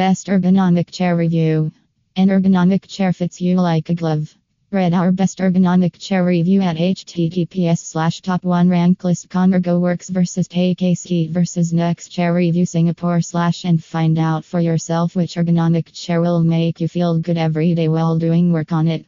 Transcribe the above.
Best ergonomic chair review. An ergonomic chair fits you like a glove. Read our best ergonomic chair review at https slash top one rank list Convergo Works versus KKC versus Next Chair Review Singapore slash and find out for yourself which ergonomic chair will make you feel good every day while doing work on it.